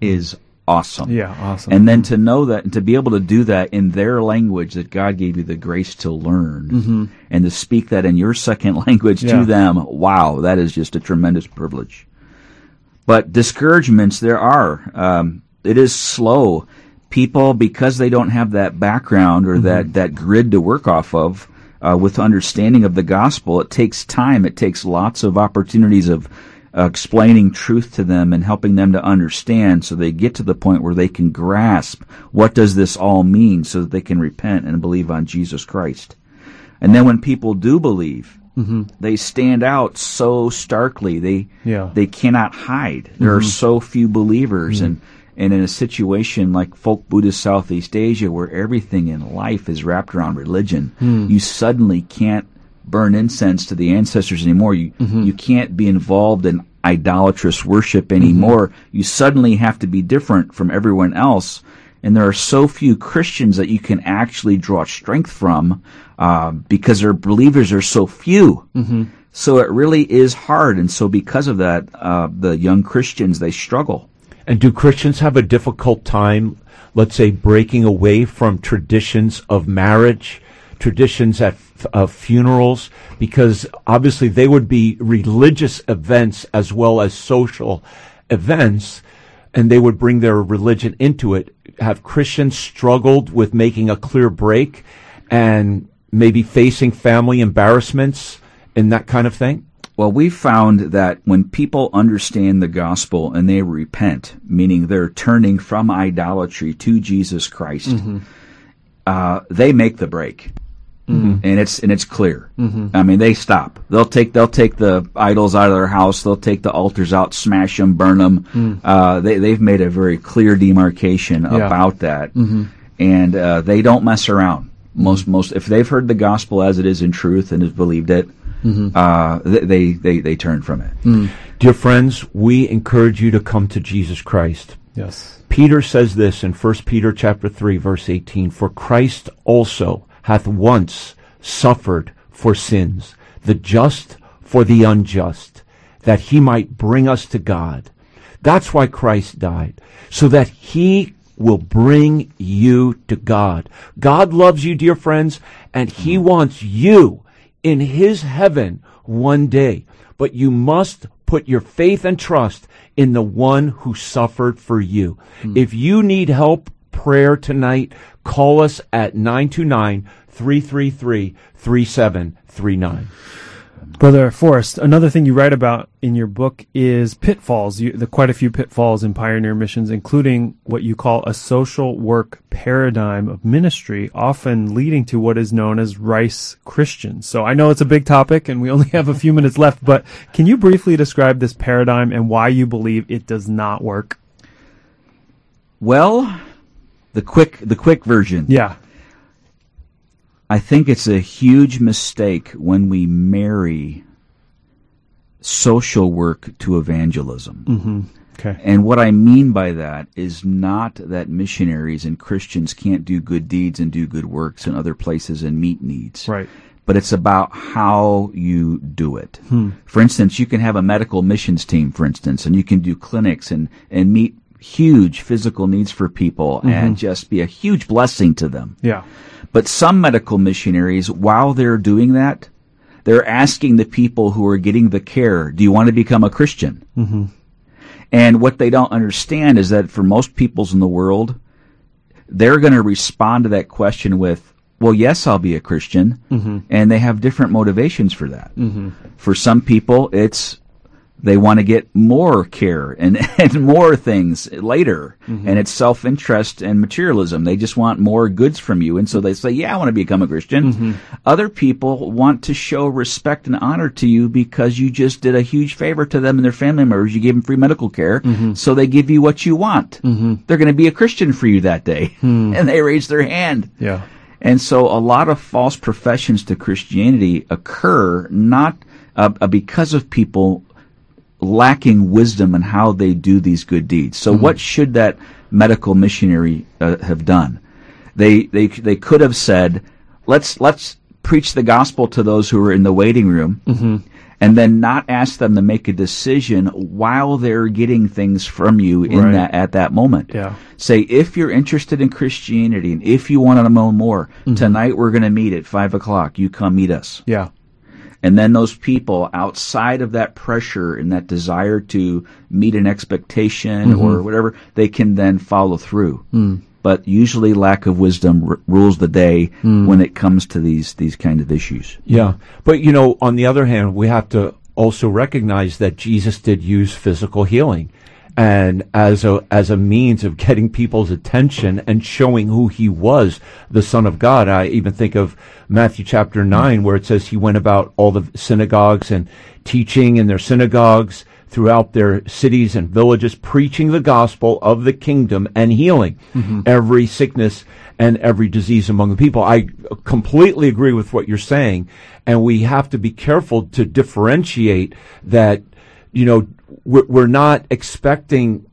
is awesome. Yeah, awesome. And then to know that and to be able to do that in their language that God gave you the grace to learn Mm-hmm. and to speak that in your second language Yeah. to them, wow, that is just a tremendous privilege. But discouragements there are. Um, it is slow. People, because they don't have that background or that, that grid to work off of, uh, with understanding of the gospel, it takes time. It takes lots of opportunities of uh, explaining truth to them and helping them to understand so they get to the point where they can grasp what does this all mean so that they can repent and believe on Jesus Christ. And then when people do believe, Mm-hmm. they stand out so starkly. They Yeah. they cannot hide. There are mm-hmm. so few believers, mm-hmm. and and in a situation like folk Buddhist Southeast Asia, where everything in life is wrapped around religion, mm. you suddenly can't burn incense to the ancestors anymore. You you can't be involved in idolatrous worship anymore. You suddenly have to be different from everyone else. And there are so few Christians that you can actually draw strength from uh, because their believers are so few. So it really is hard, and so because of that, uh, the young Christians they struggle. And do Christians have a difficult time, let's say, breaking away from traditions of marriage, traditions at of funerals? Because obviously they would be religious events as well as social events, and they would bring their religion into it. Have Christians struggled with making a clear break and maybe facing family embarrassments and that kind of thing? Well, we found that when people understand the gospel and they repent, meaning they're turning from idolatry to Jesus Christ, uh, they make the break, and it's and it's clear. I mean, they stop. They'll take they'll take the idols out of their house. They'll take the altars out, smash them, burn them. Uh, they they've made a very clear demarcation Yeah. about that, and uh, they don't mess around. Most most if they've heard the gospel as it is in truth and have believed it, uh, th- they they they turn from it. Dear friends, we encourage you to come to Jesus Christ. Yes. Peter says this in 1 Peter chapter 3 verse 18, for Christ also hath once suffered for sins, the just for the unjust, that he might bring us to God. That's why Christ died, so that he will bring you to God. God loves you, dear friends, and he mm. wants you in his heaven one day. But you must put your faith and trust in the one who suffered for you. Mm. If you need help, prayer tonight, call us at 929-333-3739. Brother Forrest, another thing you write about in your book is pitfalls. You, the quite a few pitfalls in pioneer missions, including what you call a social work paradigm of ministry, often leading to what is known as rice Christians. So I know it's a big topic, and we only have a few minutes left. But can you briefly describe this paradigm and why you believe it does not work? Well, the quick the quick version. Yeah. I think it's a huge mistake when we marry social work to evangelism. Mm-hmm. Okay. And what I mean by that is not that missionaries and Christians can't do good deeds and do good works in other places and meet needs. Right. But it's about how you do it. Hmm. For instance, you can have a medical missions team, for instance, and you can do clinics and, and meet huge physical needs for people and mm-hmm. just be a huge blessing to them. Yeah. But some medical missionaries, while they're doing that, they're asking the people who are getting the care, do you want to become a Christian? Mm-hmm. And what they don't understand is that for most peoples in the world, they're going to respond to that question with, well, yes, I'll be a Christian. Mm-hmm. And they have different motivations for that. Mm-hmm. For some people, it's, they want to get more care and, and more things later. Mm-hmm. And it's self-interest and materialism. They just want more goods from you. And so they say, yeah, I want to become a Christian. Mm-hmm. Other people want to show respect and honor to you because you just did a huge favor to them and their family members. You gave them free medical care. Mm-hmm. So they give you what you want. They're going to be a Christian for you that day. Hmm. And they raise their hand. Yeah. And so a lot of false professions to Christianity occur not uh, uh, because of people lacking wisdom in how they do these good deeds. So mm-hmm. what should that medical missionary uh, have done? They, they, they could have said, let's, let's preach the gospel to those who are in the waiting room mm-hmm. and then not ask them to make a decision while they're getting things from you in Right. that, at that moment. Yeah. Say, if you're interested in Christianity and if you want to know more, mm-hmm. tonight we're going to meet at five o'clock. You come meet us. Yeah. And then those people outside of that pressure and that desire to meet an expectation or mm-hmm. whatever, they can then follow through. Mm. But usually lack of wisdom r- rules the day mm. when it comes to these, these kind of issues. Yeah. But, you know, on the other hand, we have to also recognize that Jesus did use physical healing and as a, as a means of getting people's attention and showing who he was, the Son of God. I even think of Matthew chapter 9 where it says he went about all the synagogues and teaching in their synagogues throughout their cities and villages, preaching the gospel of the kingdom and healing mm-hmm. every sickness and every disease among the people. I completely agree with what you're saying, and we have to be careful to differentiate that, you know, we're, we're not expecting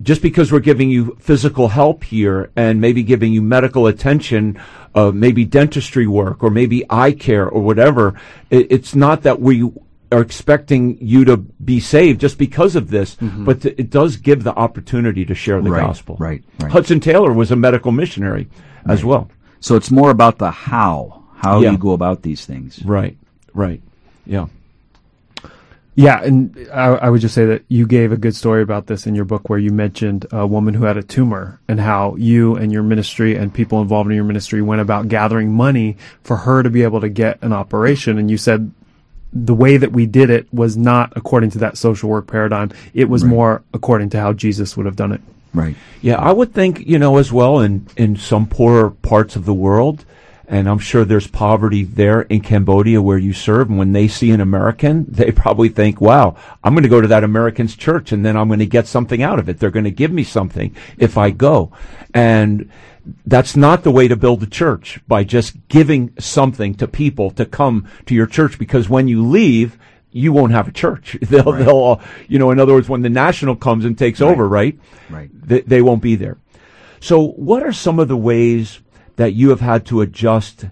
just because we're giving you physical help here and maybe giving you medical attention, uh, maybe dentistry work or maybe eye care or whatever, it, it's not that we are expecting you to be saved just because of this, but th- it does give the opportunity to share the Right, gospel. right, right. Hudson Taylor was a medical missionary as well. So it's more about the how, how Yeah. you go about these things. Right, right. Yeah. Yeah, and I, I would just say that you gave a good story about this in your book where you mentioned a woman who had a tumor and how you and your ministry and people involved in your ministry went about gathering money for her to be able to get an operation. And you said the way that we did it was not according to that social work paradigm. It was more according to how Jesus would have done it. Right. Yeah, I would think, you know, as well in, in some poorer parts of the world, and I'm sure there's poverty there in Cambodia where you serve, and when they see an American, they probably think, wow, I'm going to go to that American's church and then I'm going to get something out of it. They're going to give me something if I go. And that's not the way to build a church by just giving something to people to come to your church because when you leave, you won't have a church. They'll, they'll, uh, you know, in other words, when the national comes and takes over, right? Right. They, they won't be there. So, what are some of the ways that you have had to adjust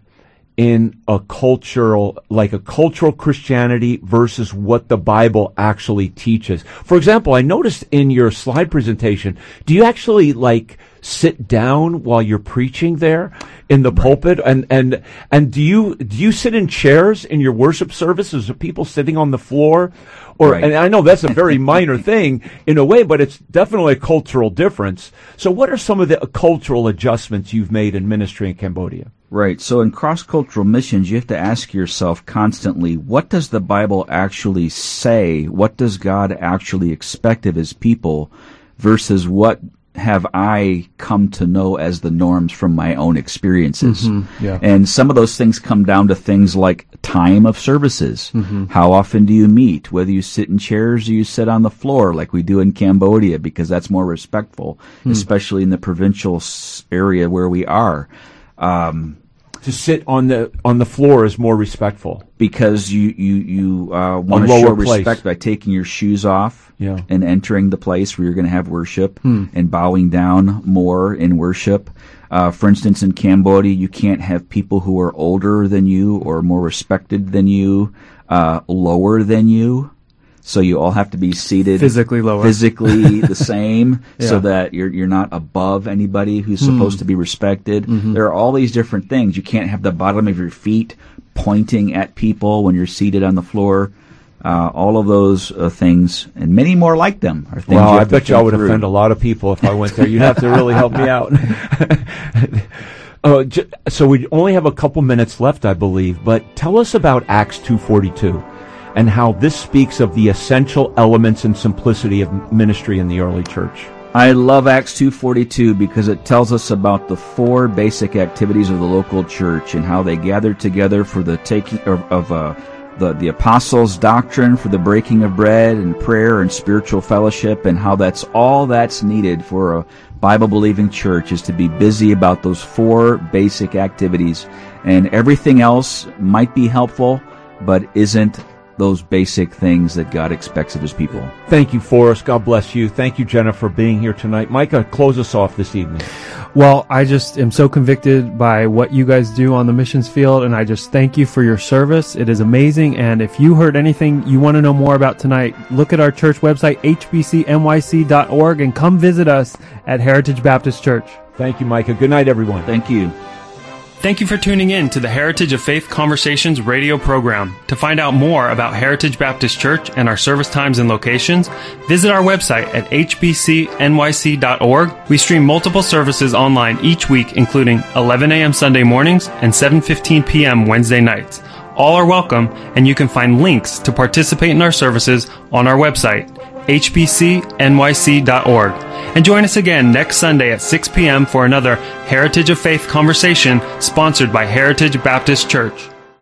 in a cultural, like a cultural Christianity versus what the Bible actually teaches? For example, I noticed in your slide presentation, do you actually like sit down while you're preaching there in the pulpit? And, and, and do you, do you sit in chairs in your worship services? Are people sitting on the floor? Or, Right. and I know that's a very minor thing in a way, but it's definitely a cultural difference. So what are some of the cultural adjustments you've made in ministry in Cambodia? Right. So in cross cultural missions, you have to ask yourself constantly, what does the Bible actually say? What does God actually expect of his people versus what have I come to know as the norms from my own experiences? Mm-hmm. yeah. And some of those things come down to things like time of services. Mm-hmm. How often do you meet? Whether you sit in chairs or you sit on the floor like we do in Cambodia because that's more respectful, mm. especially in the provincial area where we are. Um, To sit on the on the floor is more respectful. because you you you uh, want to lower show place. respect by taking your shoes off Yeah. and entering the place where you're going to have worship and bowing down more in worship. Uh, for instance, in Cambodia, you can't have people who are older than you or more respected than you uh, lower than you. So you all have to be seated Physically lower. physically the same, so that you're you're not above anybody who's supposed to be respected. There are all these different things. You can't have the bottom of your feet pointing at people when you're seated on the floor. Uh, all of those uh, things and many more like them are things. Wow, you I have to bet you I think would through. offend a lot of people if I went there. You'd have to really help me out. uh, j- so we only have a couple minutes left, I believe. But tell us about Acts two forty two, and how this speaks of the essential elements and simplicity of ministry in the early church. I love Acts 2:42 because it tells us about the four basic activities of the local church and how they gathered together for the taking of, of uh, the the apostles' doctrine, for the breaking of bread and prayer and spiritual fellowship, and how that's all that's needed for a Bible believing church is to be busy about those four basic activities, and everything else might be helpful, but isn't those basic things that God expects of His people. Thank you, Forrest. God bless you. Thank you, Jenna, for being here tonight. Micah, close us off this evening. Well, I just am so convicted by what you guys do on the missions field, and I just thank you for your service. It is amazing. And if you heard anything you want to know more about tonight, look at our church website, hbcnyc.org, and come visit us at Heritage Baptist Church. Thank you, Micah. Good night, everyone. Thank you. Thank you for tuning in to the Heritage of Faith Conversations radio program. To find out more about Heritage Baptist Church and our service times and locations, visit our website at hbcnyc.org. We stream multiple services online each week, including 11 a.m. Sunday mornings and 7.15 p.m. Wednesday nights. All are welcome, and you can find links to participate in our services on our website, hbcnyc.org. And join us again next Sunday at 6 p.m. for another Heritage of Faith conversation sponsored by Heritage Baptist Church.